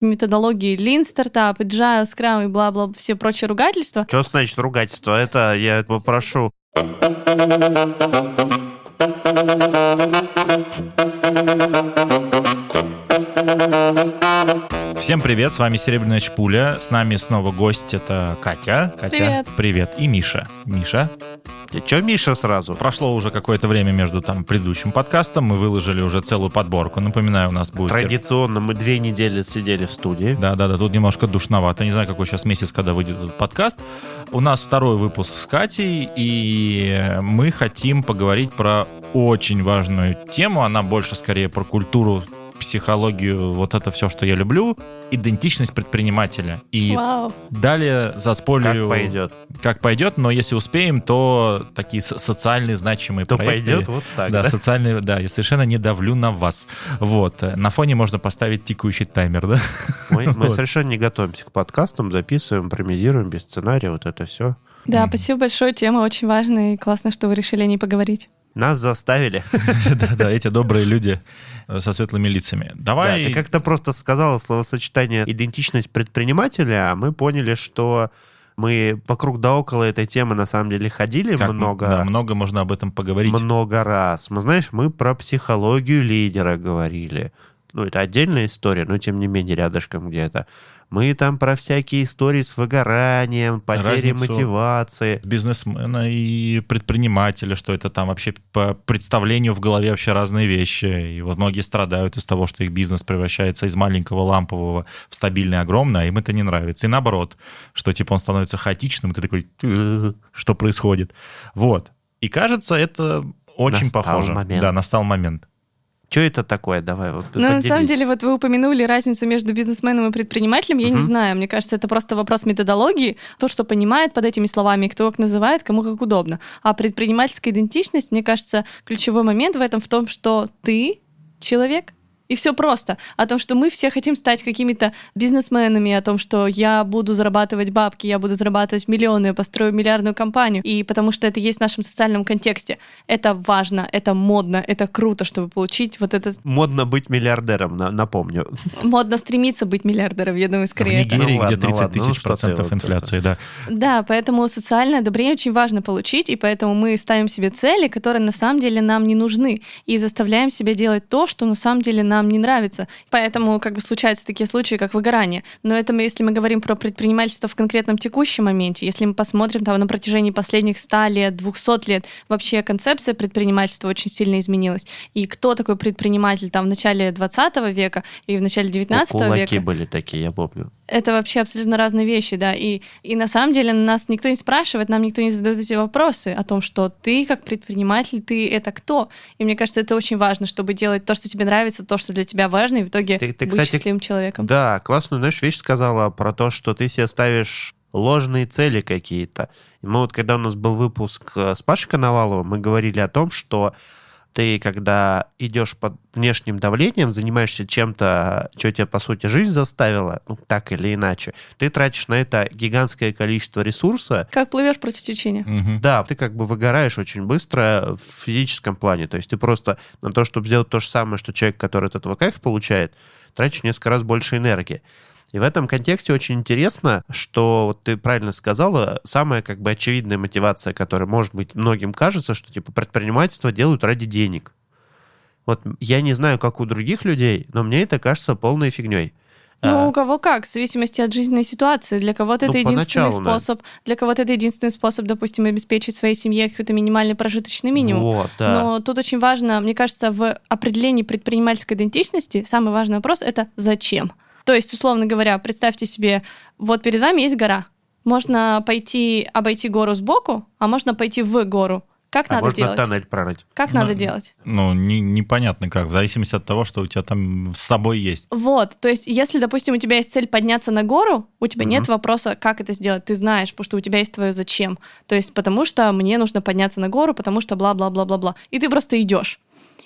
методологии Lean Startup, Agile, Scrum и бла-бла, все прочие ругательства. Что значит ругательство? Это я попрошу. Всем привет, с вами Серебряная Чпуля, с нами снова гость, это Катя. Катя, Привет. Привет. И Миша. Миша. Че, Миша сразу? Прошло уже какое-то время между там предыдущим подкастом, мы выложили уже целую подборку. Напоминаю, у нас будет... Традиционно мы две недели сидели в студии. Да-да-да, тут немножко душновато. Не знаю, какой сейчас месяц, когда выйдет этот подкаст. У нас второй выпуск с Катей, и мы хотим поговорить про очень важную тему. Она больше скорее про культуру психологию, вот это все, что я люблю, идентичность предпринимателя. И Вау. далее заспойлерю... Как пойдет? Как пойдет, но если успеем, то такие со- социальные значимые То проекты. пойдет вот так, да, да? социальные, да, я совершенно не давлю на вас. Вот. На фоне можно поставить тикающий таймер, да? Мы, мы Вот. совершенно не готовимся к подкастам, записываем, импровизируем без сценария, вот это все. Да, Мгм. спасибо большое, тема очень важная, и классно, что вы решили о ней поговорить. Нас заставили. Да-да, эти добрые люди э, со светлыми лицами. Да, Давай... ты как-то просто сказала словосочетание «идентичность предпринимателя», а мы поняли, что мы вокруг да около этой темы на самом деле ходили как- много, да, много можно об этом поговорить. много раз. Мы, знаешь, мы про психологию лидера говорили. Ну, это отдельная история, но тем не менее рядышком где-то. Мы там про всякие истории с выгоранием, Разницу. мотивации. бизнесмена и предпринимателя, что это там вообще по представлению в голове вообще разные вещи. И вот многие страдают из того, что их бизнес превращается из маленького лампового в стабильный огромный, а им это не нравится. И наоборот, что типа он становится хаотичным, и ты такой, «Э, что происходит? Вот. И кажется, это очень Настал похоже. момент. Да, настал момент. Что это такое? Давай, вот Ну, на самом деле, вот вы упомянули разницу между бизнесменом и предпринимателем. Я не Мгм. знаю. Мне кажется, это просто вопрос методологии. То, что понимает под этими словами, кто как называет, кому как удобно. А предпринимательская идентичность, мне кажется, ключевой момент в этом в том, что ты человек. И все просто. О том, что мы все хотим стать какими-то бизнесменами, о том, что я буду зарабатывать бабки, я буду зарабатывать миллионы, я построю миллиардную компанию. И потому что это есть в нашем социальном контексте. Это важно, это модно, это круто, чтобы получить вот этот Модно быть миллиардером, на- напомню. Модно стремиться быть миллиардером, я думаю, В скорее это. Нигерии, Ну где ладно, 30 ладно, ну тысяч процентов вот инфляции, да. Да, поэтому социальное одобрение очень важно получить, и поэтому мы ставим себе цели, которые на самом деле нам не нужны, и заставляем себя делать то, что на самом деле нам не нравится. Поэтому как бы случаются такие случаи, как выгорание. Но это мы, если мы говорим про предпринимательство в конкретном текущем моменте, если мы посмотрим там на протяжении последних 100 лет, 200 лет, вообще концепция предпринимательства очень сильно изменилась. И кто такой предприниматель там в начале 20 века и в начале 19 Кулаки века? были такие, я помню. Это вообще абсолютно разные вещи, да. И, и на самом деле нас никто не спрашивает, нам никто не задает эти вопросы о том, что ты как предприниматель, ты это кто. И мне кажется, это очень важно, чтобы делать то, что тебе нравится, то, что для тебя важно, и в итоге Ты- ты, быть кстати, счастливым человеком. Да, классную, знаешь, вещь сказала про то, что ты себе ставишь ложные цели какие-то. Мы вот, когда у нас был выпуск э, с Пашей Коноваловым, мы говорили о том, что ты, когда идешь под внешним давлением, занимаешься чем-то, что тебя, по сути, жизнь заставила, ну, так или иначе, ты тратишь на это гигантское количество ресурса, Как плывешь против течения? Мгм. да, ты как бы выгораешь очень быстро в физическом плане. То есть ты просто на то, чтобы сделать то же самое, что человек, который от этого кайф получает, тратишь несколько раз больше энергии. И в этом контексте очень интересно, что вот ты правильно сказала, самая как бы очевидная мотивация, которая, может быть, многим кажется, что типа предпринимательство делают ради денег. Вот я не знаю, как у других людей, но мне это кажется полной фигней. Ну, А, у кого как, в зависимости от жизненной ситуации. Для кого-то Ну, это единственный поначалу, да. способ, для кого-то это единственный способ, допустим, обеспечить своей семье какой-то минимальный прожиточный минимум. Вот, да. Но тут очень важно, мне кажется, в определении предпринимательской идентичности самый важный вопрос это зачем. То есть, условно говоря, представьте себе, вот перед вами есть гора. Можно пойти обойти гору сбоку, а можно пойти в гору. Как а надо можно делать? тоннель прорыть. Как Ну, надо делать? Ну, не- непонятно как, в зависимости от того, что у тебя там с собой есть. Вот, то есть, если, допустим, у тебя есть цель подняться на гору, у тебя Мгм. нет вопроса, как это сделать. Ты знаешь, потому что у тебя есть твое зачем. То есть, потому что мне нужно подняться на гору, потому что бла-бла-бла-бла-бла. И ты просто идешь.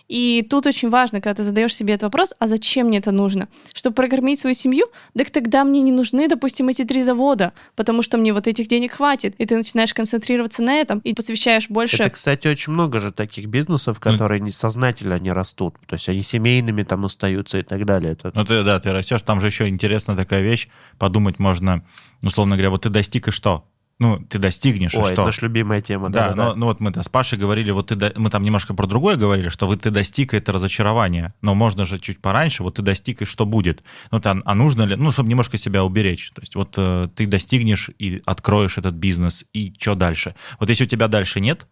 И тут очень важно, когда ты задаешь себе этот вопрос, а зачем мне это нужно? Чтобы прокормить свою семью? Так тогда мне не нужны, допустим, эти три завода, потому что мне вот этих денег хватит. И ты начинаешь концентрироваться на этом и посвящаешь больше... Это, кстати, очень много же таких бизнесов, которые ну, несознательно не растут. То есть они семейными там остаются и так далее. Это... Ну ты, да, ты растешь. Там же еще интересная такая вещь. Подумать можно, условно говоря, вот ты достиг и что? Ну, ты достигнешь, Ой, что? наша любимая тема. Да, да, да. Но, ну вот мы да, с Пашей говорили, вот ты, мы там немножко про другое говорили, что вот ты достиг это разочарование, но можно же чуть пораньше, вот ты достиг, и что будет? Ну, там, а нужно ли, ну, чтобы немножко себя уберечь, то есть вот э, ты достигнешь и откроешь этот бизнес, и что дальше? Вот если у тебя дальше нет,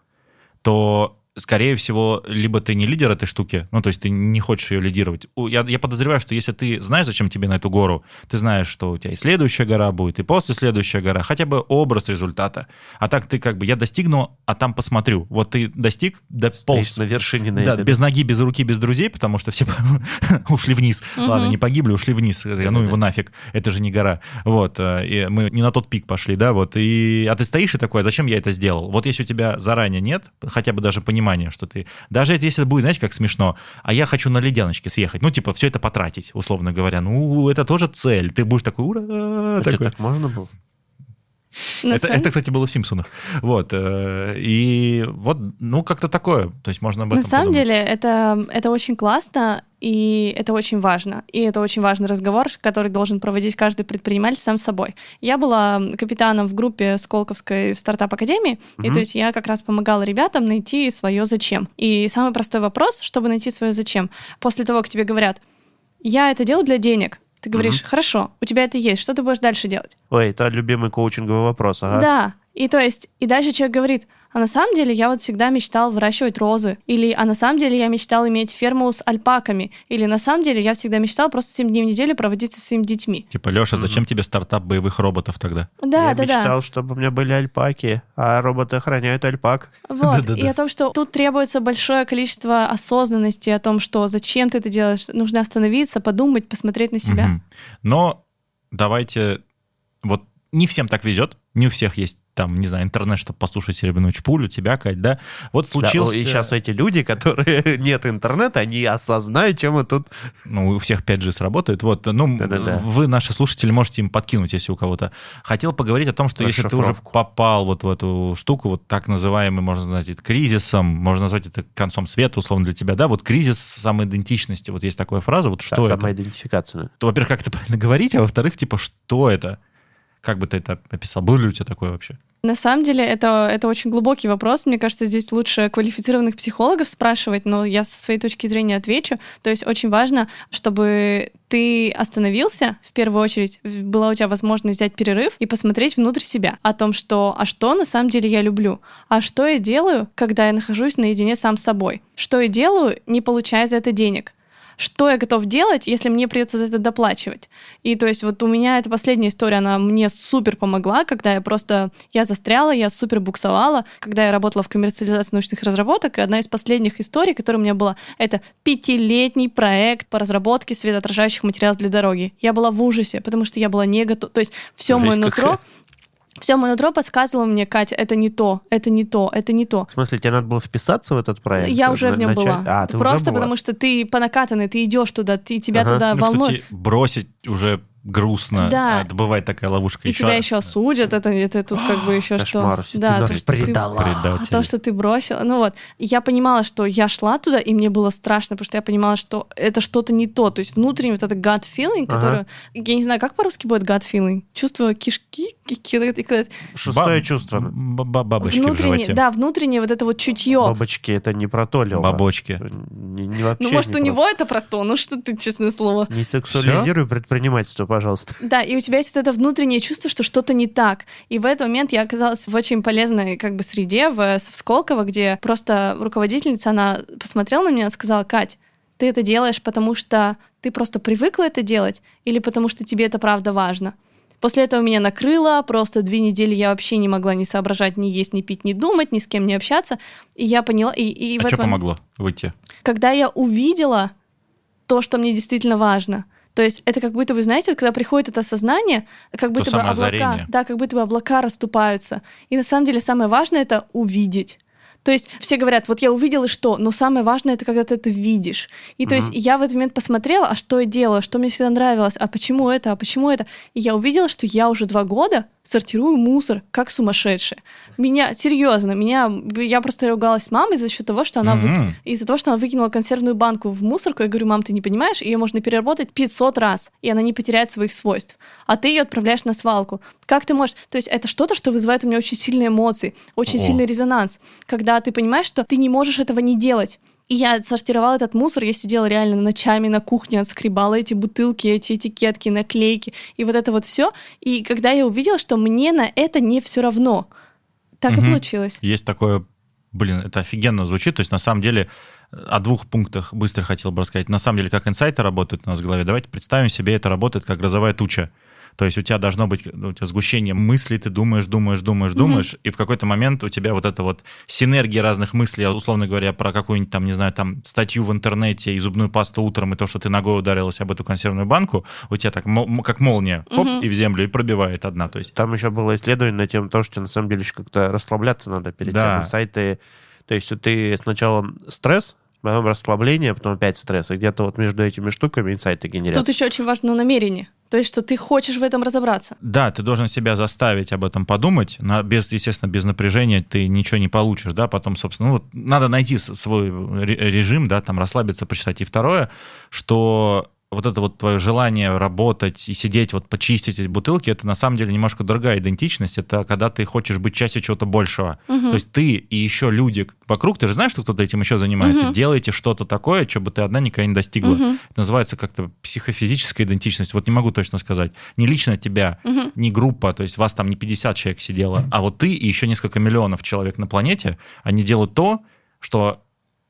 то скорее всего, либо ты не лидер этой штуки, ну, то есть ты не хочешь ее лидировать. Я, я подозреваю, что если ты знаешь, зачем тебе на эту гору, ты знаешь, что у тебя и следующая гора будет, и после следующая гора, хотя бы образ результата. А так ты как бы, я достигну, а там посмотрю. Вот ты достиг, дополз. на вершине на Да, этой, без ноги, без руки, без друзей, потому что все ушли вниз. Ладно, не погибли, ушли вниз. Ну, его нафиг, это же не гора. Вот, э, и мы не на тот пик пошли, да, вот. И, а ты стоишь и такой, «А зачем я это сделал? Вот если у тебя заранее нет, хотя бы даже понимания, понимание, что ты... Даже если это будет, знаете, как смешно, а я хочу на ледяночке съехать, ну, типа, все это потратить, условно говоря, ну, это тоже цель. Ты будешь такой, ура! А такой. так можно было? Это, самом... это, кстати, было в Симпсонах. Вот. Э, и вот, ну, как-то такое. То есть можно об этом На самом подумать. деле, это, это очень классно, и это очень важно. И это очень важный разговор, который должен проводить каждый предприниматель сам с собой. Я была капитаном в группе Сколковской стартап-академии, угу. и то есть я как раз помогала ребятам найти свое зачем. И самый простой вопрос, чтобы найти свое зачем. После того, как тебе говорят, я это делаю для денег, ты говоришь, угу. хорошо, у тебя это есть, что ты будешь дальше делать? Ой, это любимый коучинговый вопрос, ага. Да, и то есть, и дальше человек говорит, а на самом деле я вот всегда мечтал выращивать розы. Или а на самом деле я мечтал иметь ферму с альпаками. Или на самом деле я всегда мечтал просто 7 дней в неделю проводить со своими детьми. Типа, Леша, mm-hmm. зачем тебе стартап боевых роботов тогда? Да, я да, мечтал, да. чтобы у меня были альпаки, а роботы охраняют альпак. Вот, и о том, что тут требуется большое количество осознанности о том, что зачем ты это делаешь, нужно остановиться, подумать, посмотреть на себя. Но давайте вот не всем так везет, не у всех есть там, не знаю, интернет, чтобы послушать «Серебряную чпулю», тебя, Кать, да? Вот случился... Да, и сейчас эти люди, которые нет интернета, они осознают, чем мы тут... Ну, у всех 5G сработает. Вот, ну, Да-да-да. вы, наши слушатели, можете им подкинуть, если у кого-то. Хотел поговорить о том, что если ты уже попал вот в эту штуку, вот так называемый, можно назвать это кризисом, можно назвать это концом света, условно, для тебя, да? Вот кризис самоидентичности, вот есть такая фраза, вот что да, это? Самоидентификация. То, во-первых, как это правильно говорить, а во-вторых, типа, что это? Как бы ты это описал? Был ли у тебя такое вообще? На самом деле это, это очень глубокий вопрос. Мне кажется, здесь лучше квалифицированных психологов спрашивать, но я со своей точки зрения отвечу. То есть очень важно, чтобы ты остановился, в первую очередь, была у тебя возможность взять перерыв и посмотреть внутрь себя о том, что а что на самом деле я люблю, а что я делаю, когда я нахожусь наедине сам с собой, что я делаю, не получая за это денег, что я готов делать, если мне придется за это доплачивать. И то есть вот у меня эта последняя история, она мне супер помогла, когда я просто, я застряла, я супер буксовала, когда я работала в коммерциализации научных разработок, и одна из последних историй, которая у меня была, это пятилетний проект по разработке светоотражающих материалов для дороги. Я была в ужасе, потому что я была не готова, то есть все мое нутро, все мое нутро подсказывало мне, Катя, это не то, это не то, это не то. В смысле, тебе надо было вписаться в этот проект? Я уже в нем начать? была. А, ты Просто уже была? потому что ты по накатанной, ты идешь туда, ты тебя ага. туда ну, волнует. Кстати, бросить уже грустно. Да. Это бывает такая ловушка. И еще... тебя еще осудят, это, это тут как бы еще Кошмар, что... Да, ты нас предала. Ты, то, что ты бросила. Ну вот, я понимала, что я шла туда, и мне было страшно, потому что я понимала, что это что-то не то. То есть внутренний вот этот gut feeling, ага. который... Я не знаю, как по-русски будет gut feeling? Чувство кишки? Шестое Баб... чувство. Бабочки внутреннее, Да, внутреннее вот это вот чутье. Бабочки, это не про то, Лёва. Бабочки. Не, не вообще ну, может, у про... него это про то? Ну, что ты, честное слово. Не сексуализируй Все? предпринимательство, пожалуйста. Да, и у тебя есть вот это внутреннее чувство, что что-то не так. И в этот момент я оказалась в очень полезной как бы среде в, в Сколково, где просто руководительница, она посмотрела на меня и сказала, Кать, ты это делаешь, потому что ты просто привыкла это делать или потому что тебе это правда важно? После этого меня накрыло, просто две недели я вообще не могла ни соображать, ни есть, ни пить, ни думать, ни с кем не общаться. И я поняла... И, и а в что помогло выйти? Когда я увидела то, что мне действительно важно — то есть это как будто бы, знаете, вот когда приходит это осознание, как будто бы облака, да, как будто бы облака расступаются. И на самом деле самое важное это увидеть. То есть все говорят, вот я увидела что, но самое важное это когда ты это видишь. И то есть я в этот момент посмотрела, а что я делала, что мне всегда нравилось, а почему это, а почему это. И я увидела, что я уже два года сортирую мусор как сумасшедшая. Меня, серьезно, меня, я просто ругалась с мамой за счет того, что она, Мгм. вы, из-за того, что она выкинула консервную банку в мусорку, я говорю, мам, ты не понимаешь, ее можно переработать 500 раз, и она не потеряет своих свойств. А ты ее отправляешь на свалку. Как ты можешь? То есть это что-то, что вызывает у меня очень сильные эмоции, очень О. сильный резонанс, когда ты понимаешь, что ты не можешь этого не делать. И я сортировала этот мусор, я сидела реально ночами на кухне, отскребала эти бутылки, эти этикетки, наклейки, и вот это вот все. И когда я увидела, что мне на это не все равно, так и Мгм. получилось. Есть такое, блин, это офигенно звучит. То есть, на самом деле, о двух пунктах быстро хотел бы рассказать. На самом деле, как инсайты работают у нас в голове. Давайте представим себе, это работает как грозовая туча. То есть у тебя должно быть ну, у тебя сгущение мыслей, ты думаешь, думаешь, думаешь, думаешь, и в какой-то момент у тебя вот эта вот синергия разных мыслей, условно говоря, про какую-нибудь там, не знаю, там статью в интернете и зубную пасту утром, и то, что ты ногой ударилась об эту консервную банку, у тебя так как молния, хоп, Мгм. и в землю, и пробивает одна. То есть Там еще было исследование на тему того, что на самом деле еще как-то расслабляться надо перед Да. тем. Сайты, то есть ты сначала стресс, потом расслабление, потом опять стресс. И где-то вот между этими штуками инсайты генерятся. Тут еще очень важно намерение. То есть, что ты хочешь в этом разобраться. Да, ты должен себя заставить об этом подумать. На, без, естественно, без напряжения ты ничего не получишь, да, потом, собственно, ну, вот надо найти свой ре- режим, да, там расслабиться, почитать. И второе, что вот это вот твое желание работать и сидеть, вот почистить эти бутылки, это на самом деле немножко другая идентичность. Это когда ты хочешь быть частью чего-то большего. Мгм. То есть ты и еще люди вокруг, ты же знаешь, что кто-то этим еще занимается, Мгм. делаете что-то такое, что бы ты одна никогда не достигла. Мгм. Это называется как-то психофизическая идентичность. Вот не могу точно сказать. Не лично тебя, Мгм. не группа, то есть вас там не 50 человек сидело, а вот ты и еще несколько миллионов человек на планете, они делают то, что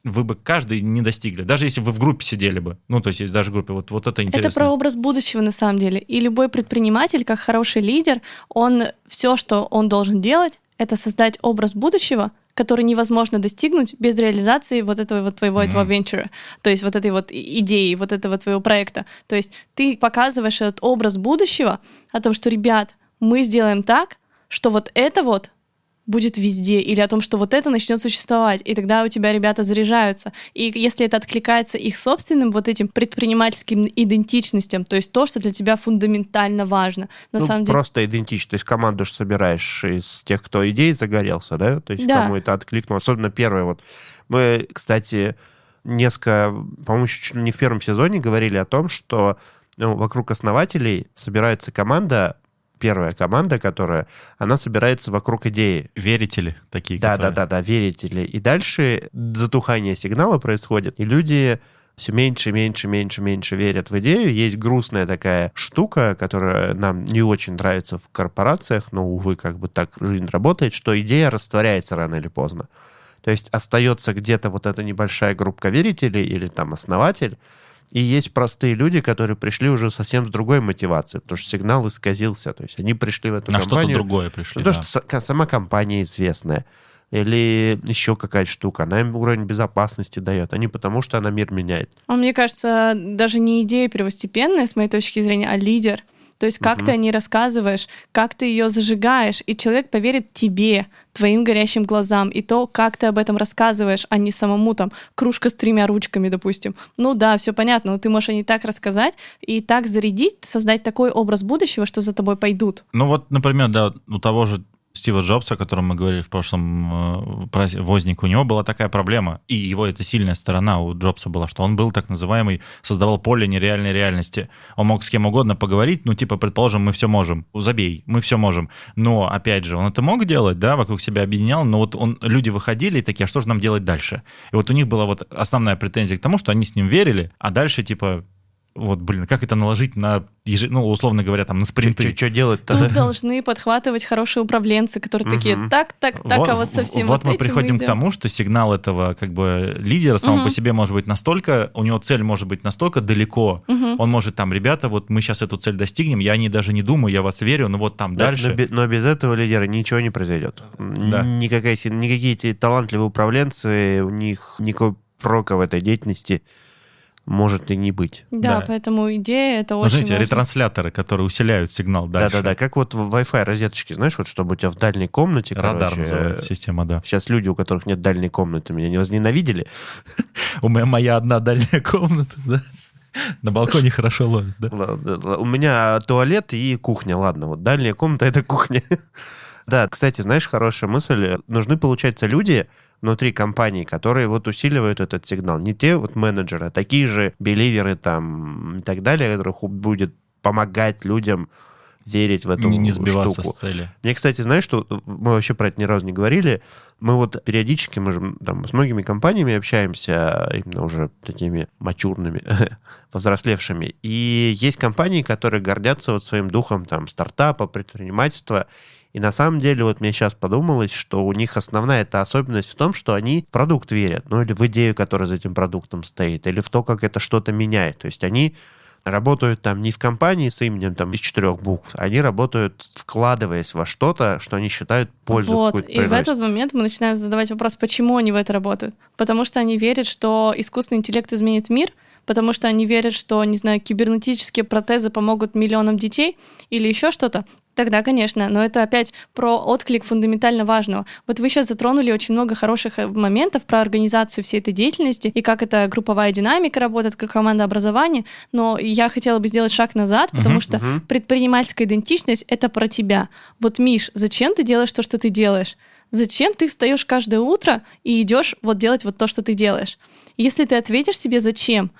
вы бы каждый не достигли, даже если вы в группе сидели бы. Ну, то есть, есть даже в группе. Вот, вот это интересно. Это про образ будущего на самом деле. И любой предприниматель, как хороший лидер, он все, что он должен делать, это создать образ будущего, который невозможно достигнуть без реализации вот этого вот твоего этого Мгм. венчура, то есть вот этой вот идеи, вот этого твоего проекта. То есть ты показываешь этот образ будущего о том, что, ребят, мы сделаем так, что вот это вот будет везде, или о том, что вот это начнет существовать, и тогда у тебя ребята заряжаются. И если это откликается их собственным вот этим предпринимательским идентичностям, то есть то, что для тебя фундаментально важно, на Ну, самом деле. просто идентично. То есть команду же собираешь из тех, кто идеей загорелся, да? То есть Да. кому это откликнуло. Особенно первое. Вот. Мы, кстати, несколько, по-моему, чуть не в первом сезоне говорили о том, что ну, вокруг основателей собирается команда, первая команда, которая, она собирается вокруг идеи. Верите ли такие? Да, которые- да, да, да, верите ли. И дальше затухание сигнала происходит, и люди все меньше, меньше, меньше, меньше верят в идею. Есть грустная такая штука, которая нам не очень нравится в корпорациях, но, увы, как бы так жизнь работает, что идея растворяется рано или поздно. То есть остается где-то вот эта небольшая группа верителей или там основатель, и есть простые люди, которые пришли уже совсем с другой мотивацией, потому что сигнал исказился. То есть они пришли в эту На что-то компанию... другое пришли. То, да. что са- сама компания известная. Или еще какая-то штука. Она им уровень безопасности дает, а не потому, что она мир меняет. А мне кажется, даже не идея первостепенная, с моей точки зрения, а лидер. То есть как Мгм. ты о ней рассказываешь, как ты ее зажигаешь, и человек поверит тебе, твоим горящим глазам, и то, как ты об этом рассказываешь, а не самому там кружка с тремя ручками, допустим. Ну да, все понятно, но ты можешь о ней так рассказать и так зарядить, создать такой образ будущего, что за тобой пойдут. Ну вот, например, да, у того же Стива Джобса, о котором мы говорили в прошлом э, вознике, у него была такая проблема, и его это сильная сторона у Джобса была, что он был так называемый, создавал поле нереальной реальности. Он мог с кем угодно поговорить, ну, типа, предположим, мы все можем, забей, мы все можем. Но, опять же, он это мог делать, да, вокруг себя объединял, но вот он, люди выходили и такие, а что же нам делать дальше? И вот у них была вот основная претензия к тому, что они с ним верили, а дальше, типа, вот, блин, как это наложить на, еже- ну, условно говоря, там, на спринты? Что делать-то? Тут да? должны подхватывать хорошие управленцы, которые такие, Мгм. так, так, так, а вот совсем вот мы этим приходим к идем». тому, что сигнал этого как бы лидера сам Мгм. по себе может быть настолько, у него цель может быть настолько далеко, Мгм. он может там, ребята, вот мы сейчас эту цель достигнем, я не даже не думаю, я вас верю, но вот там Да, дальше. Но, но без этого лидера ничего не произойдет. Да. Никакая, никакие эти талантливые управленцы, у них никакой прока в этой деятельности. Может и не быть. Да, Да. поэтому идея это Ну, очень знаете, важно. ретрансляторы, которые усиляют сигнал дальше. Да-да-да, как вот в Wi-Fi розеточки, знаешь, вот чтобы у тебя в дальней комнате, Радар короче, называется э, система, да. Сейчас люди, у которых нет дальней комнаты, меня не возненавидели. У меня моя одна дальняя комната, да. На балконе хорошо ловит, да. У меня туалет и кухня, ладно, вот дальняя комната — это кухня. Да, кстати, знаешь, хорошая мысль. Нужны, получается, люди внутри компании, которые вот усиливают этот сигнал. Не те вот менеджеры, а такие же беливеры там и так далее, которых будет помогать людям верить в эту Не, не сбиваться штуку. с цели. Мне, кстати, знаешь, что мы вообще про это ни разу не говорили. Мы вот периодически, мы же там с многими компаниями общаемся, именно уже такими мачурными, повзрослевшими. И есть компании, которые гордятся вот своим духом там стартапа, предпринимательства. И на самом деле вот мне сейчас подумалось, что у них основная эта особенность в том, что они в продукт верят, ну или в идею, которая за этим продуктом стоит, или в то, как это что-то меняет. То есть они работают там не в компании с именем там из четырех букв, они работают, вкладываясь во что-то, что они считают пользу Вот, и в приносит. этот момент мы начинаем задавать вопрос, почему они в это работают. Потому что они верят, что искусственный интеллект изменит мир, потому что они верят, что, не знаю, кибернетические протезы помогут миллионам детей или еще что-то. Тогда, конечно, но это опять про отклик фундаментально важного. Вот вы сейчас затронули очень много хороших э, моментов про организацию всей этой деятельности и как эта групповая динамика работает, как команда образования, но я хотела бы сделать шаг назад, потому Мгм, что мгм. предпринимательская идентичность — это про тебя. Вот, Миш, зачем ты делаешь то, что ты делаешь? Зачем ты встаешь каждое утро и идешь вот делать вот то, что ты делаешь? Если ты ответишь себе «зачем»,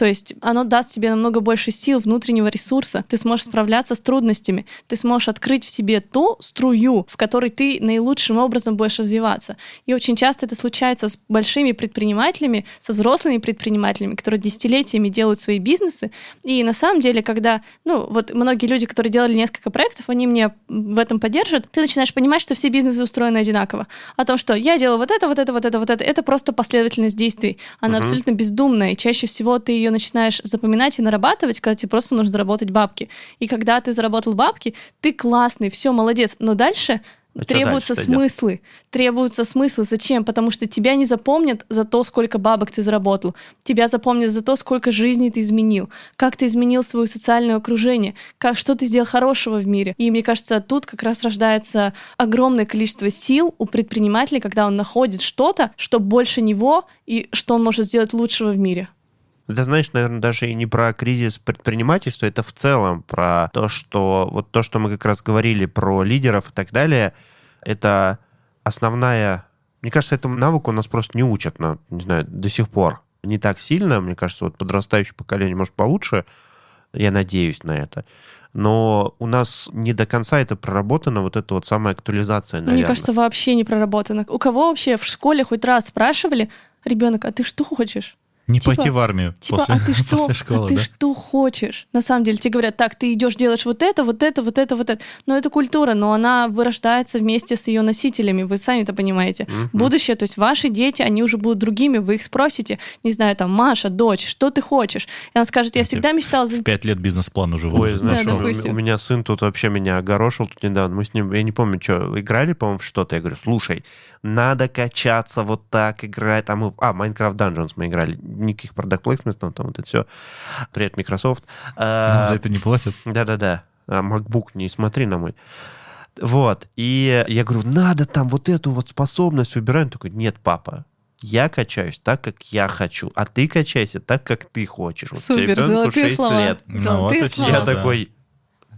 то есть оно даст тебе намного больше сил, внутреннего ресурса. Ты сможешь справляться с трудностями. Ты сможешь открыть в себе ту струю, в которой ты наилучшим образом будешь развиваться. И очень часто это случается с большими предпринимателями, со взрослыми предпринимателями, которые десятилетиями делают свои бизнесы. И на самом деле, когда, ну, вот многие люди, которые делали несколько проектов, они меня в этом поддержат, ты начинаешь понимать, что все бизнесы устроены одинаково. О том, что я делаю вот это, вот это, вот это, вот это, это просто последовательность действий. Она Мгм. абсолютно бездумная, и чаще всего ты ее начинаешь запоминать и нарабатывать, когда тебе просто нужно заработать бабки. И когда ты заработал бабки, ты классный, все, молодец. Но дальше А требуются дальше-то идёт? смыслы. Требуются смыслы. Зачем? Потому что тебя не запомнят за то, сколько бабок ты заработал. Тебя запомнят за то, сколько жизней ты изменил. Как ты изменил свое социальное окружение. Как, что ты сделал хорошего в мире. И мне кажется, тут как раз рождается огромное количество сил у предпринимателя, когда он находит что-то, что больше него и что он может сделать лучшего в мире. Это, знаешь, наверное, даже и не про кризис предпринимательства, это в целом про то, что вот то, что мы как раз говорили про лидеров и так далее, это основная... Мне кажется, этому навыку нас просто не учат, ну, не знаю, до сих пор. Не так сильно, мне кажется, вот подрастающее поколение, может, получше, я надеюсь на это. Но у нас не до конца это проработано, вот эта вот самая актуализация, наверное. Мне кажется, вообще не проработано. У кого вообще в школе хоть раз спрашивали, ребенок, а ты что хочешь? Не Типа- пойти в армию Типа, после, а ты что? после школы, а ты да? что хочешь? На самом деле, тебе говорят, так, ты идешь делаешь вот это, вот это, вот это, вот это. Но это культура, но она вырождается вместе с ее носителями, вы сами это понимаете. Мгм. Будущее, то есть ваши дети, они уже будут другими, вы их спросите, не знаю, там, Маша, дочь, что ты хочешь? И она скажет, я всегда мечтала... за- В пять лет бизнес-план уже Ой, выложен. знаешь, Да, у- у, меня сын тут вообще меня огорошил тут недавно. Мы с ним, я не помню, что, играли, по-моему, в что-то. Я говорю, слушай, надо качаться вот так, играть. Там мы, а, Minecraft Dungeons мы играли. Никаких продакт плейсментов, там вот это все. Привет, Microsoft. Нам А, за это не платят. Да-да-да. А, MacBook, не смотри на мой. Вот. И я говорю, надо там вот эту вот способность выбирать. Он такой, нет, папа, я качаюсь так, как я хочу, а ты качайся так, как ты хочешь. Вот Супер, ребенку золотые 6 слова. лет. Ну, Золотые вот и слова. Я Да. такой,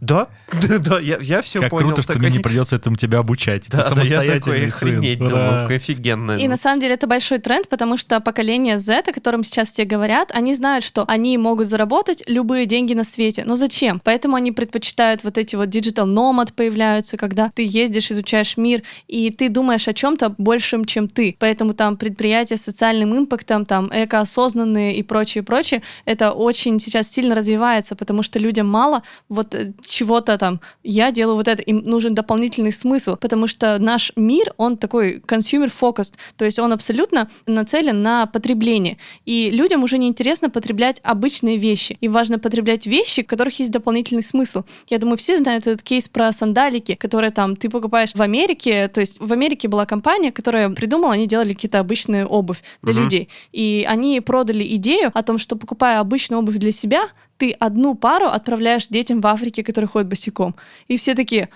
да, да, да, я, я все Как понял. круто, что такой, мне не придется этому тебя обучать. Да, Ты да, я такой, сын. охренеть, Ура. думаю, офигенно. И на самом деле это большой тренд, потому что поколение Z, о котором сейчас все говорят, они знают, что они могут заработать любые деньги на свете. Но зачем? Поэтому они предпочитают вот эти вот digital nomad появляются, когда ты ездишь, изучаешь мир, и ты думаешь о чем-то большем, чем ты. Поэтому там предприятия с социальным импактом, там экоосознанные и прочее, прочее, это очень сейчас сильно развивается, потому что людям мало вот э, чего-то там, я делаю вот это, им нужен дополнительный смысл, потому что наш мир, он такой consumer focused, то есть он абсолютно нацелен на потребление. И людям уже не интересно потреблять обычные вещи. Им важно потреблять вещи, в которых есть дополнительный смысл. Я думаю, все знают этот кейс про сандалики, которые там ты покупаешь в Америке. То есть в Америке была компания, которая придумала, они делали какие-то обычные обувь для угу. людей. И они продали идею о том, что покупая обычную обувь для себя, ты одну пару отправляешь детям в Африке, которые ходят босиком. И все такие,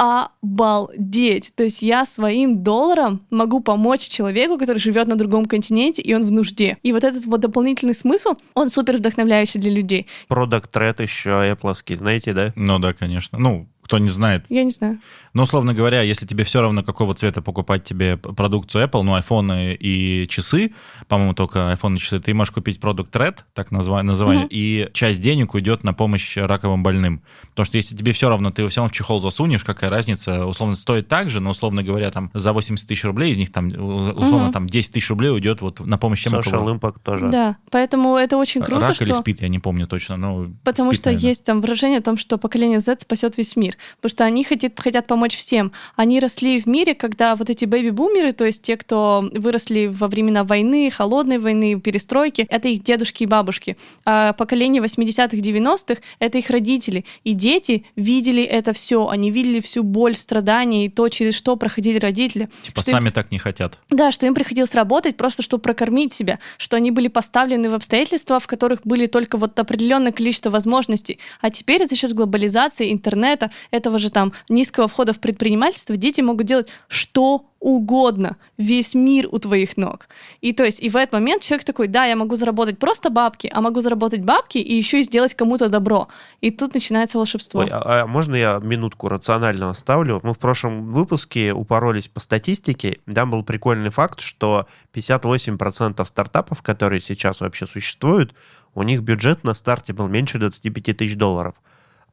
обалдеть. То есть я своим долларом могу помочь человеку, который живет на другом континенте, и он в нужде. И вот этот вот дополнительный смысл, он супер вдохновляющий для людей. Продукт тред еще Apple, знаете, да? Ну да, конечно. Ну, кто не знает. Я не знаю. Но, условно говоря, если тебе все равно, какого цвета покупать тебе продукцию Apple, ну, iPhone и часы, по-моему, только iPhone и часы, ты можешь купить продукт Red, так название, название угу. и часть денег уйдет на помощь раковым больным. Потому что если тебе все равно, ты все равно в чехол засунешь, какая разница, условно, стоит так же, но, условно говоря, там за 80 тысяч рублей, из них там, условно, угу. там 10 тысяч рублей уйдет вот на помощь чем Social Impact тоже. Да, поэтому это очень круто, Рак что... или спит, я не помню точно, но Потому спит, что наверное. есть там выражение о том, что поколение Z спасет весь мир. Потому что они хотят, хотят помочь всем. Они росли в мире, когда вот эти бэби-бумеры, то есть те, кто выросли во времена войны, холодной войны, перестройки, это их дедушки и бабушки. А поколение 80-х, 90-х — это их родители. И дети видели это все. Они видели всю боль, страдания и то, через что проходили родители. Типа что сами им... так не хотят. Да, что им приходилось работать просто, чтобы прокормить себя, что они были поставлены в обстоятельства, в которых были только вот определенное количество возможностей. А теперь за счет глобализации, интернета, этого же там низкого входа в предпринимательство, дети могут делать что угодно, весь мир у твоих ног. И то есть, и в этот момент человек такой, да, я могу заработать просто бабки, а могу заработать бабки и еще и сделать кому-то добро. И тут начинается волшебство. Ой, а, а можно я минутку рационально оставлю? Мы в прошлом выпуске упоролись по статистике. Там был прикольный факт, что 58% стартапов, которые сейчас вообще существуют, у них бюджет на старте был меньше 25 тысяч долларов.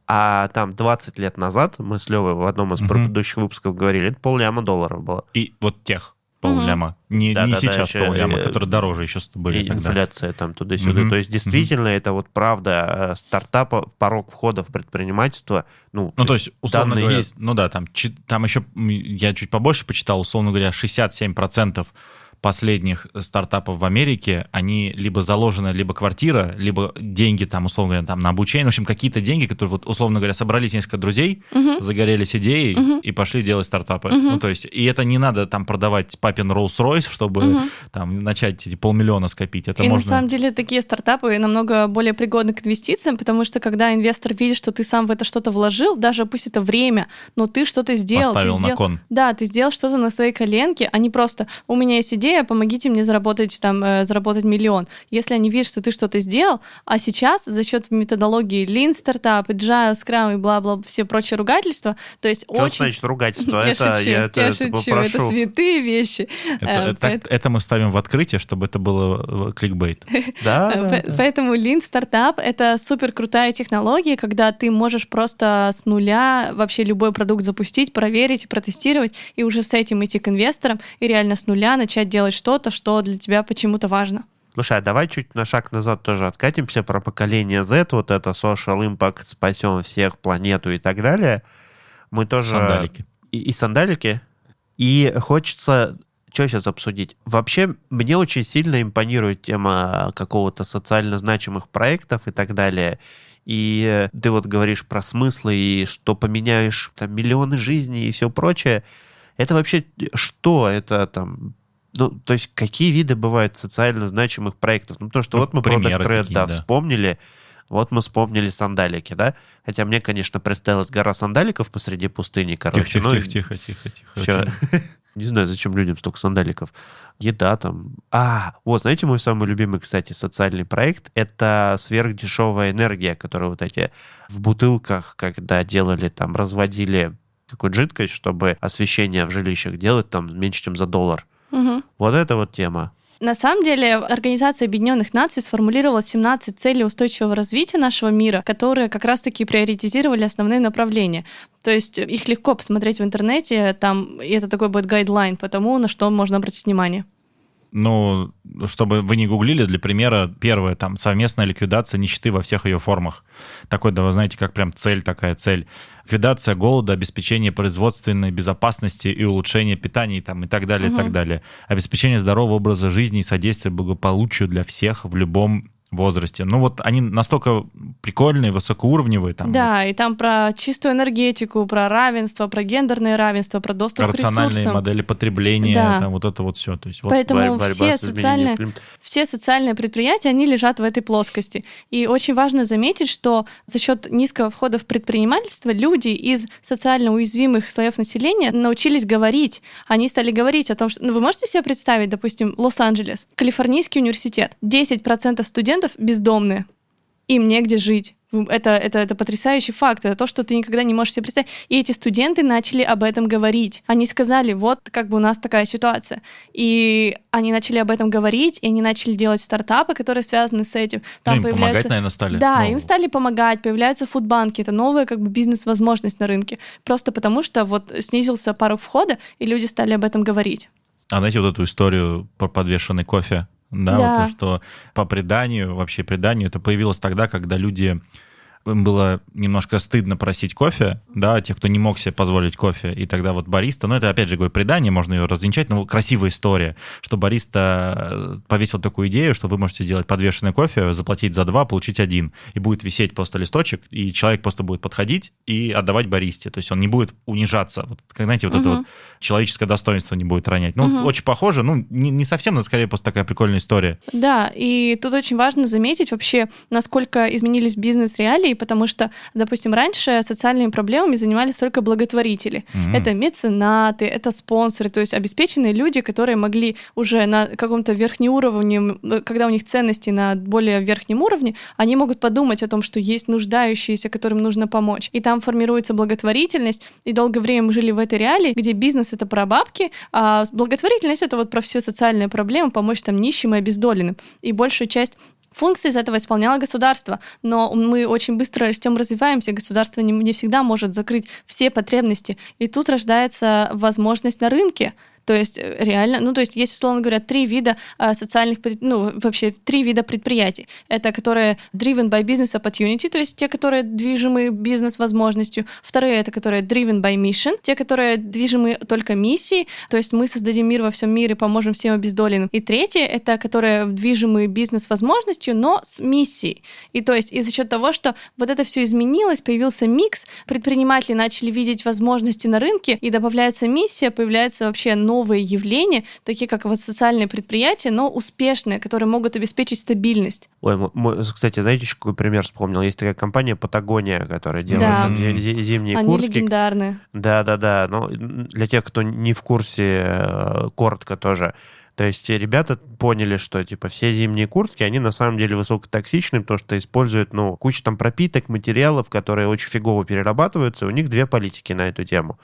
А там 20 лет назад, мы с Левой в одном из угу. предыдущих выпусков говорили, это полляма долларов было. И вот тех полляма. Угу. Не, да, не да, сейчас да, полляма, которые дороже еще были и. Инфляция там туда-сюда. Угу. То есть действительно угу. это вот правда стартапа, порог входа в предпринимательство. Ну, ну то есть, условно говоря, есть, ну да, там, там еще, я чуть побольше почитал, условно говоря, 67% последних стартапов в Америке, они либо заложены, либо квартира, либо деньги там, условно говоря, там на обучение. В общем, какие-то деньги, которые, вот, условно говоря, собрались несколько друзей, uh-huh. загорелись идеей uh-huh. и пошли делать стартапы. Uh-huh. Ну, то есть, и это не надо там продавать папин Rolls-Royce, чтобы uh-huh. там начать эти полмиллиона скопить. Это и можно... на самом деле такие стартапы намного более пригодны к инвестициям, потому что когда инвестор видит, что ты сам в это что-то вложил, даже пусть это время, но ты что-то сделал. Поставил ты сделал... на кон. Да, ты сделал что-то на своей коленке, а не просто «у меня есть идея, идея, помогите мне заработать там, э, заработать миллион. Если они видят, что ты что-то сделал, а сейчас за счет методологии Lean Startup, Agile, Scrum и бла-бла, все прочие ругательства, то есть Что очень... значит ругательство? Я это, шучу, я, это, я это шучу, попрошу. это святые вещи. Это, Э, это, поэт- это мы ставим в открытие, чтобы это было э, кликбейт. Да. Поэтому Lean Startup — это супер крутая технология, когда ты можешь просто с нуля вообще любой продукт запустить, проверить, протестировать, и уже с этим идти к инвесторам, и реально с нуля начать делать что-то, что для тебя почему-то важно. Слушай, а давай чуть на шаг назад тоже откатимся про поколение Z, вот это social impact, спасем всех, планету и так далее. Мы тоже... Сандалики. И, и сандалики. И хочется что сейчас обсудить? Вообще, мне очень сильно импонирует тема какого-то социально значимых проектов и так далее. И ты вот говоришь про смыслы и что поменяешь там миллионы жизней и все прочее. Это вообще что? Это там ну, то есть какие виды бывают социально значимых проектов? Ну, потому что Ну, вот мы Product Red, какие, да, да. вспомнили, вот мы вспомнили сандалики, да? Хотя мне, конечно, представилась гора сандаликов посреди пустыни, короче. Тихо, ну, тихо, тихо, тихо, тихо. Тихо. Не знаю, зачем людям столько сандаликов. Еда там. А, вот, знаете, мой самый любимый, кстати, социальный проект — это сверхдешевая энергия, которую вот эти в бутылках, когда делали там, разводили какую-то жидкость, чтобы освещение в жилищах делать там меньше, чем за доллар. Мгм. Вот это вот тема. На самом деле, Организация Объединенных Наций сформулировала 17 целей устойчивого развития нашего мира, которые как раз-таки приоритизировали основные направления. То есть их легко посмотреть в интернете, там, и это такой будет гайдлайн по тому, на что можно обратить внимание. Ну, чтобы вы не гуглили, для примера, первое, там, совместная ликвидация нищеты во всех ее формах. Такой, да, вы знаете, как прям цель такая, цель. Ликвидация голода, обеспечение производственной безопасности и улучшение питания там, и так далее, угу. и так далее. Обеспечение здорового образа жизни и содействие благополучию для всех в любом возрасте. Ну вот они настолько прикольные, высокоуровневые. Там, да, и там про чистую энергетику, про равенство, про гендерное равенство, про доступ к ресурсам. Рациональные модели потребления, да. там вот это вот все. То есть, вот Поэтому все, социальные, все социальные предприятия, они лежат в этой плоскости. И очень важно заметить, что за счет низкого входа в предпринимательство люди из социально уязвимых слоев населения научились говорить. Они стали говорить о том, что... Ну, вы можете себе представить, допустим, Лос-Анджелес, Калифорнийский университет. 10% студентов студентов бездомные. Им негде жить. Это, это, это потрясающий факт, это то, что ты никогда не можешь себе представить. И эти студенты начали об этом говорить. Они сказали, вот как бы у нас такая ситуация. И они начали об этом говорить, и они начали делать стартапы, которые связаны с этим. Там ну, им появляются... помогать, наверное, стали. Да, ну... им стали помогать, появляются фудбанки, это новая как бы бизнес-возможность на рынке. Просто потому что вот снизился порог входа, и люди стали об этом говорить. А знаете вот эту историю про подвешенный кофе? Да, да. Вот то, что по преданию, вообще преданию, это появилось тогда, когда люди им было немножко стыдно просить кофе, да, тех, кто не мог себе позволить кофе, и тогда вот бариста, ну это опять же, говорю, предание, можно ее развенчать, но красивая история, что бариста э, повесил такую идею, что вы можете сделать подвешенный кофе, заплатить за два, получить один, и будет висеть просто листочек, и человек просто будет подходить и отдавать баристе, то есть он не будет унижаться, вот, знаете, вот угу. это вот человеческое достоинство не будет ронять. Ну, угу. очень похоже, ну, не, не совсем, но скорее просто такая прикольная история. Да, и тут очень важно заметить вообще, насколько изменились бизнес-реалии, потому что, допустим, раньше социальными проблемами занимались только благотворители. Mm-hmm. Это меценаты, это спонсоры, то есть обеспеченные люди, которые могли уже на каком-то верхнем уровне, когда у них ценности на более верхнем уровне, они могут подумать о том, что есть нуждающиеся, которым нужно помочь. И там формируется благотворительность, и долгое время мы жили в этой реалии, где бизнес — это про бабки, а благотворительность — это вот про все социальные проблемы, помочь там нищим и обездоленным. И большую часть Функции из этого исполняло государство, но мы очень быстро растем, развиваемся, государство не, не всегда может закрыть все потребности, и тут рождается возможность на рынке то есть э, реально, ну то есть есть, условно говоря, три вида а, социальных, ну вообще три вида предприятий. Это которые driven by business opportunity, то есть те, которые движимы бизнес-возможностью. Вторые — это которые driven by mission, те, которые движимы только миссией, то есть мы создадим мир во всем мире, поможем всем обездоленным. И третье — это которые движимы бизнес-возможностью, но с миссией. И то есть и за счет того, что вот это все изменилось, появился микс, предприниматели начали видеть возможности на рынке, и добавляется миссия, появляется вообще новый новые явления, такие как вот социальные предприятия, но успешные, которые могут обеспечить стабильность. Ой, кстати, знаете, еще какой пример вспомнил? Есть такая компания Патагония, которая делает да. там, зимние Они куртки. легендарные. Да-да-да. Но для тех, кто не в курсе, э, коротко тоже. То есть ребята поняли, что типа все зимние куртки, они на самом деле высокотоксичны, потому что используют, ну, кучу там пропиток, материалов, которые очень фигово перерабатываются. У них две политики на эту тему.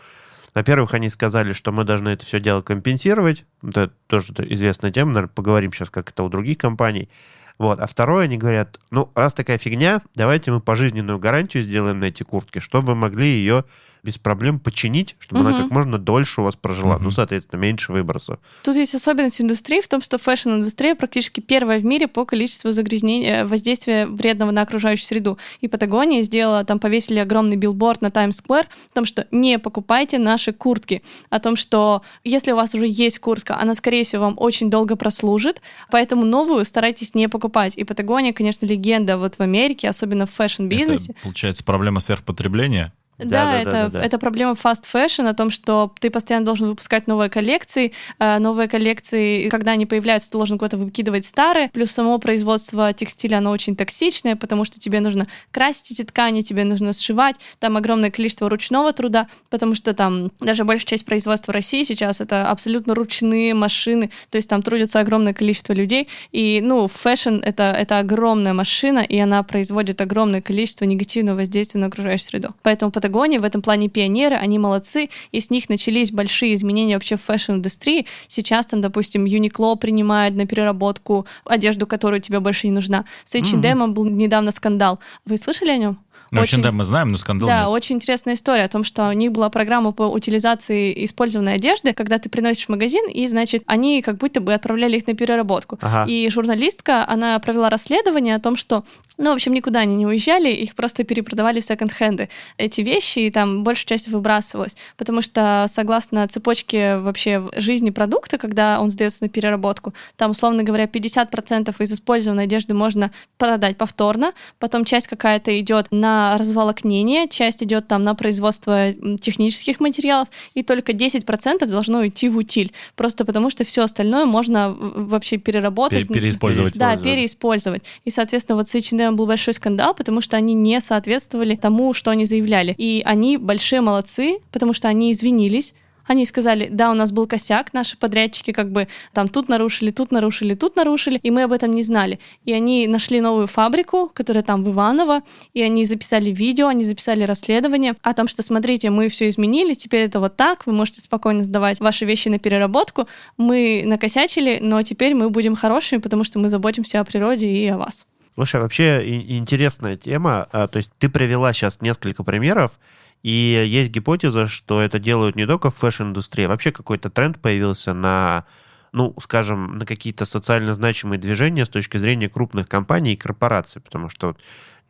Во-первых, они сказали, что мы должны это все дело компенсировать. Это тоже известная тема, наверное, поговорим сейчас, как это у других компаний. Вот. А второе, они говорят, ну, раз такая фигня, давайте мы пожизненную гарантию сделаем на эти куртки, чтобы вы могли ее без проблем починить, чтобы угу. она как можно дольше у вас прожила. Угу. Ну, соответственно, меньше выбросов. Тут есть особенность индустрии в том, что фэшн-индустрия практически первая в мире по количеству загрязнения, э, воздействия вредного на окружающую среду. И Patagonia сделала, там повесили огромный билборд на Таймс-сквер о том, что не покупайте наши куртки. О том, что если у вас уже есть куртка, она, скорее всего, вам очень долго прослужит, поэтому новую старайтесь не покупать. И Patagonia, конечно, легенда вот в Америке, особенно в фэшн-бизнесе. получается, проблема сверхпотребления? Да, да, да, это, да, да, это проблема fast fashion, о том, что ты постоянно должен выпускать новые коллекции, э, новые коллекции, когда они появляются, ты должен куда-то выкидывать старые, плюс само производство текстиля, оно очень токсичное, потому что тебе нужно красить эти ткани, тебе нужно сшивать, там огромное количество ручного труда, потому что там даже большая часть производства России сейчас это абсолютно ручные машины, то есть там трудится огромное количество людей, и, ну, фэшн — это, это огромная машина, и она производит огромное количество негативного воздействия на окружающую среду. Поэтому Patagonia в этом плане пионеры, они молодцы, и с них начались большие изменения вообще в фэшн-индустрии. Сейчас там, допустим, Uniqlo принимает на переработку одежду, которая тебе больше не нужна. С H&M mm-hmm. был недавно скандал. Вы слышали о нем? Ну, очень, да, мы знаем, но скандал Да, нет. очень интересная история о том, что у них была программа по утилизации использованной одежды, когда ты приносишь в магазин, и, значит, они как будто бы отправляли их на переработку. Ага. И журналистка, она провела расследование о том, что, ну, в общем, никуда они не уезжали, их просто перепродавали в секонд-хенды. Эти вещи, и там большая часть выбрасывалась, потому что, согласно цепочке вообще жизни продукта, когда он сдается на переработку, там, условно говоря, 50% из использованной одежды можно продать повторно, потом часть какая-то идет на разволокнение, часть идет там на производство технических материалов, и только 10% должно уйти в утиль, просто потому что все остальное можно вообще переработать. Пере- переиспользовать. Да, Использовать. переиспользовать. И, соответственно, вот с H&M был большой скандал, потому что они не соответствовали тому, что они заявляли. И они большие молодцы, потому что они извинились, они сказали, да, у нас был косяк, наши подрядчики как бы там тут нарушили, тут нарушили, тут нарушили, и мы об этом не знали. И они нашли новую фабрику, которая там в Иваново, и они записали видео, они записали расследование о том, что, смотрите, мы все изменили, теперь это вот так, вы можете спокойно сдавать ваши вещи на переработку, мы накосячили, но теперь мы будем хорошими, потому что мы заботимся о природе и о вас. Слушай, вообще и- интересная тема. А, То есть ты привела сейчас несколько примеров, и есть гипотеза, что это делают не только в фэшн-индустрии, а вообще какой-то тренд появился на, ну, скажем, на какие-то социально значимые движения с точки зрения крупных компаний и корпораций, потому что вот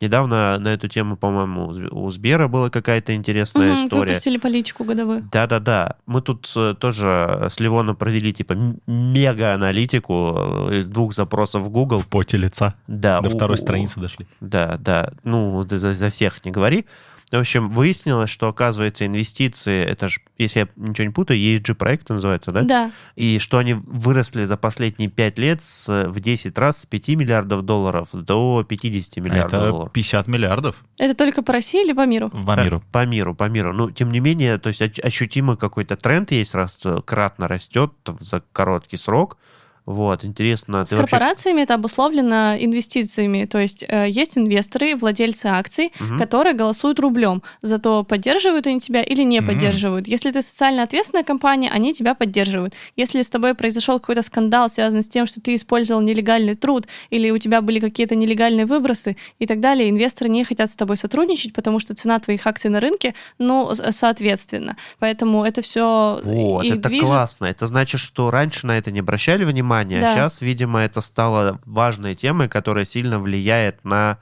недавно на эту тему, по-моему, у Сб- у Сбера была какая-то интересная Мгм, история. Выпустили политику годовую. Да-да-да. Мы тут э, тоже с Ливоном провели типа мега-аналитику э, из двух запросов в Google. В поте лица. Да, До у- второй у- страницы дошли. Да, да. Ну, за- за всех не говори. В общем, выяснилось, что, оказывается, инвестиции, это же, если я ничего не путаю, ESG-проект называется, да? Да. И что они выросли за последние 5 лет с, в 10 раз с 5 миллиардов долларов до 50 миллиардов Это долларов. 50 миллиардов Это только по России или по миру? по миру. По миру, по миру. Ну, тем не менее, то есть ощутимо какой-то тренд есть, раз э, кратно растет за короткий срок. Вот, интересно. С ты вообще- корпорациями это обусловлено инвестициями. То есть э, есть инвесторы, владельцы акций, Мгм. которые голосуют рублем за то, поддерживают они тебя или не Мгм. поддерживают. Если ты социально ответственная компания, они тебя поддерживают. Если с тобой произошел какой-то скандал, связанный с тем, что ты использовал нелегальный труд, или у тебя были какие-то нелегальные выбросы и так далее, инвесторы не хотят с тобой сотрудничать, потому что цена твоих акций на рынке, ну, с- соответственно. Поэтому это все Вот, это классно. Это значит, что раньше на это не обращали внимания, а Да. сейчас, видимо, это стало важной темой, которая сильно влияет на,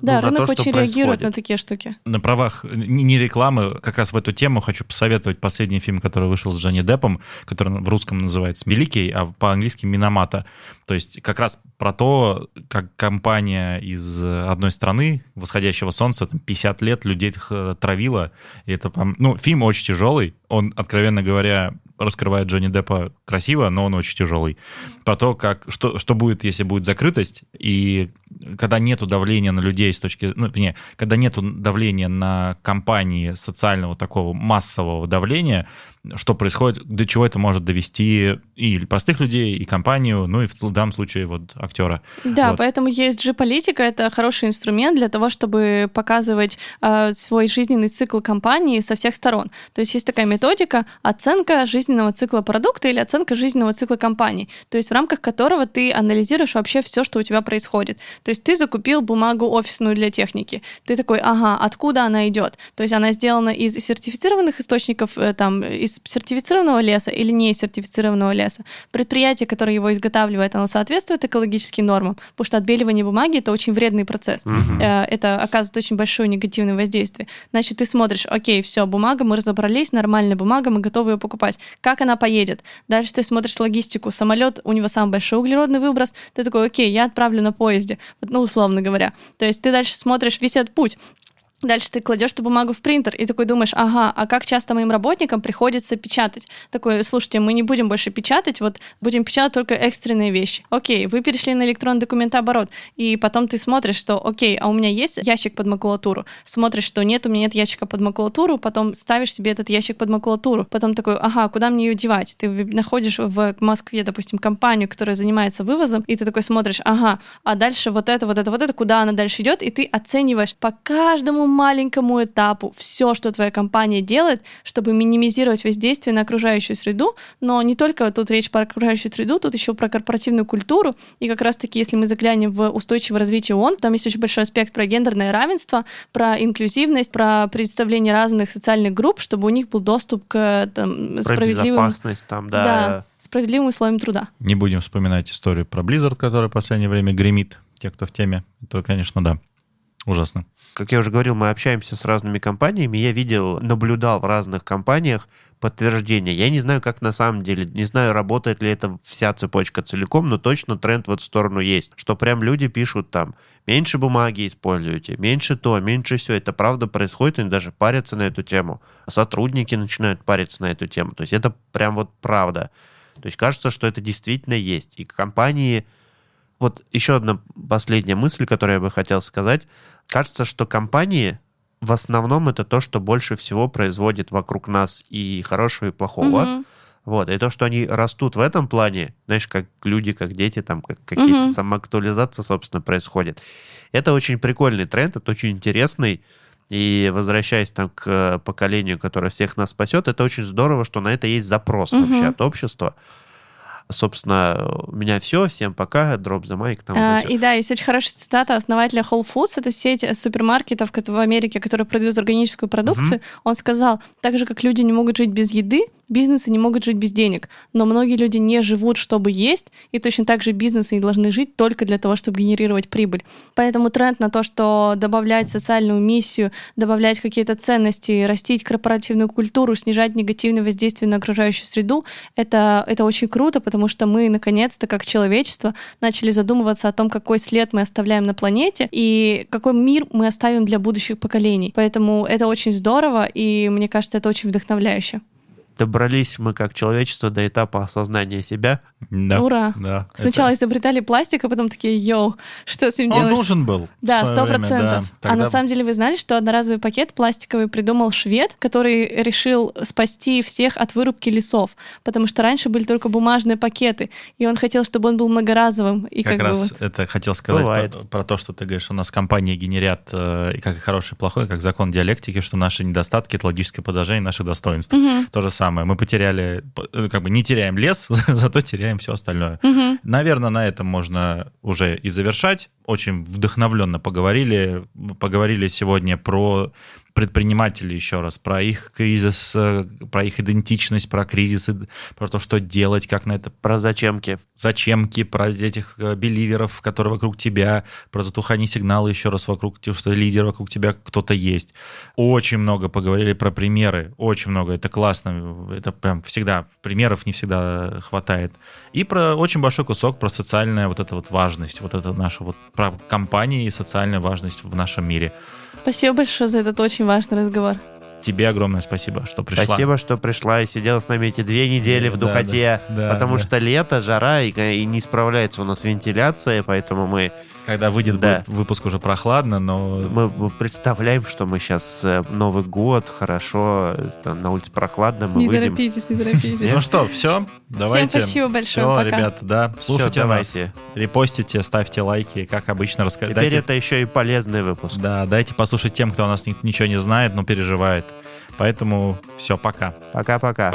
ну, Да, на рынок то, что очень реагирует происходит. на такие штуки. На правах не рекламы, как раз в эту тему хочу посоветовать последний фильм, который вышел с Джонни Деппом, который в русском называется «Великий», а по-английски «Миномата». То есть как раз про то, как компания из одной страны, восходящего солнца, там 50 лет людей травила. И это, ну, фильм очень тяжелый. Он, откровенно говоря, раскрывает Джонни Деппа красиво, но он очень тяжелый. Про то, как, что, что будет, если будет закрытость, и когда нету давления на людей с точки... Ну, не, когда нету давления на компании социального такого массового давления, что происходит, до чего это может довести и простых людей, и компанию, ну и в данном случае вот актера. Да, Вот. поэтому ESG-политика — это хороший инструмент для того, чтобы показывать э, свой жизненный цикл компании со всех сторон. То есть есть такая методика оценка жизненного цикла продукта или оценка жизненного цикла компании, то есть в рамках которого ты анализируешь вообще все, что у тебя происходит. То есть ты закупил бумагу офисную для техники, ты такой, ага, откуда она идет? То есть она сделана из сертифицированных источников, э, там, из сертифицированного леса или не из сертифицированного леса. Предприятие, которое его изготавливает, оно соответствует экологическим нормам, потому что отбеливание бумаги это очень вредный процесс. Э, Это оказывает очень большое негативное воздействие. Значит, ты смотришь, окей, все, бумага, мы разобрались, нормальная бумага, мы готовы ее покупать. Как она поедет? Дальше ты смотришь логистику. Самолет, у него самый большой углеродный выброс. Ты такой, окей, я отправлю на поезде, ну, условно говоря. То есть ты дальше смотришь весь этот путь. Дальше ты кладешь эту бумагу в принтер и такой думаешь, ага, а как часто моим работникам приходится печатать? Такой, слушайте, мы не будем больше печатать, вот будем печатать только экстренные вещи. Окей, вы перешли на электронный документооборот, и потом ты смотришь, что, окей, а у меня есть ящик под макулатуру? Смотришь, что нет, у меня нет ящика под макулатуру, потом ставишь себе этот ящик под макулатуру, потом такой, ага, куда мне ее девать? Ты находишь в Москве, допустим, компанию, которая занимается вывозом, и ты такой смотришь, ага, а дальше вот это, вот это, вот это, куда она дальше идет, и ты оцениваешь по каждому маленькому этапу все, что твоя компания делает, чтобы минимизировать воздействие на окружающую среду, но не только тут речь про окружающую среду, тут еще про корпоративную культуру, и как раз-таки, если мы заглянем в устойчивое развитие ООН, там есть очень большой аспект про гендерное равенство, про инклюзивность, про представление разных социальных групп, чтобы у них был доступ к там, Про справедливым... безопасность там, да. Да, справедливым условиям труда. Не будем вспоминать историю про Blizzard, которая в последнее время гремит. Те, кто в теме, то, конечно, да. Ужасно. Как я уже говорил, мы общаемся с разными компаниями. Я видел, наблюдал в разных компаниях подтверждение. Я не знаю, как на самом деле, не знаю, работает ли это вся цепочка целиком, но точно тренд в эту сторону есть. Что прям люди пишут там, меньше бумаги используйте, меньше то, меньше все. Это правда происходит, они даже парятся на эту тему. Сотрудники начинают париться на эту тему. То есть это прям вот правда. То есть кажется, что это действительно есть. И компании... Вот еще одна последняя мысль, которую я бы хотел сказать. Кажется, что компании в основном это то, что больше всего производит вокруг нас и хорошего, и плохого. Мгм. Вот. И то, что они растут в этом плане, знаешь, как люди, как дети, там как какие-то Мгм. самоактуализация, собственно, происходит. Это очень прикольный тренд, это очень интересный. И возвращаясь там к э, поколению, которое всех нас спасет, это очень здорово, что на это есть запрос Мгм. вообще от общества. Собственно, у меня все. Всем пока. Дроп за майк. Там А, и да, есть очень хорошая цитата основателя Whole Foods, это сеть супермаркетов в Америке, которые продают органическую продукцию. Он сказал, так же, как люди не могут жить без еды, бизнесы не могут жить без денег. Но многие люди не живут, чтобы есть, и точно так же бизнесы не должны жить только для того, чтобы генерировать прибыль. Поэтому тренд на то, что добавлять социальную миссию, добавлять какие-то ценности, растить корпоративную культуру, снижать негативное воздействие на окружающую среду, это, это очень круто, потому что мы, наконец-то, как человечество, начали задумываться о том, какой след мы оставляем на планете и какой мир мы оставим для будущих поколений. Поэтому это очень здорово, и мне кажется, это очень вдохновляюще. Добрались мы как человечество до этапа осознания себя. Да. Ура. Да. Сначала Это- изобретали пластик, а потом такие, йоу, что с ним Он делаешь? нужен был. Да, сто процентов. да. А на самом деле вы знали, что одноразовый пакет пластиковый придумал швед, который решил спасти всех от вырубки лесов, потому что раньше были только бумажные пакеты, и он хотел, чтобы он был многоразовым. И как, как, бы раз вот. это хотел сказать Бывает. про, про то, что ты говоришь, у нас компании генерят э, и как и хорошее, и плохое, как закон диалектики, что наши недостатки — это логическое продолжение наших достоинств. Мгм. То же самое. Мы потеряли, э, как бы не теряем лес, зато теряем все остальное. Мгм. Наверное, на этом можно уже и завершать. Очень вдохновленно поговорили. Поговорили сегодня про предпринимателей еще раз, про их кризис, э, про их идентичность, про кризисы, про то, что делать, как на это Про зачемки. зачемки, про этих э, беливеров, которые вокруг тебя, про затухание сигнала еще раз вокруг тебя, что лидер вокруг тебя кто-то есть. Очень много поговорили про примеры, очень много, это классно, это прям всегда, примеров не всегда хватает. И про очень большой кусок про социальную вот эту вот важность, вот это наша вот про компании и социальную важность в нашем мире. Спасибо большое за этот очень важный разговор. Тебе огромное спасибо, что пришла. Спасибо, что пришла и сидела с нами эти две недели в Да, духоте. да, да, потому да. что лето, жара, и, и не справляется у нас вентиляция, поэтому мы, Когда выйдет Да. будет выпуск уже прохладно, но мы, мы представляем, что мы сейчас Новый год, хорошо, э, там, на улице прохладно, мы не выйдем. торопитесь, не торопитесь. Ну что, все, давайте. спасибо большое, Все, пока. ребята, да, слушайте нас, давайте. репостите, ставьте лайки, как обычно, Теперь рассказывайте. это еще и полезный выпуск. Да, дайте послушать тем, кто о нас ни- ничего не знает, но переживает. Поэтому все, пока. Пока-пока.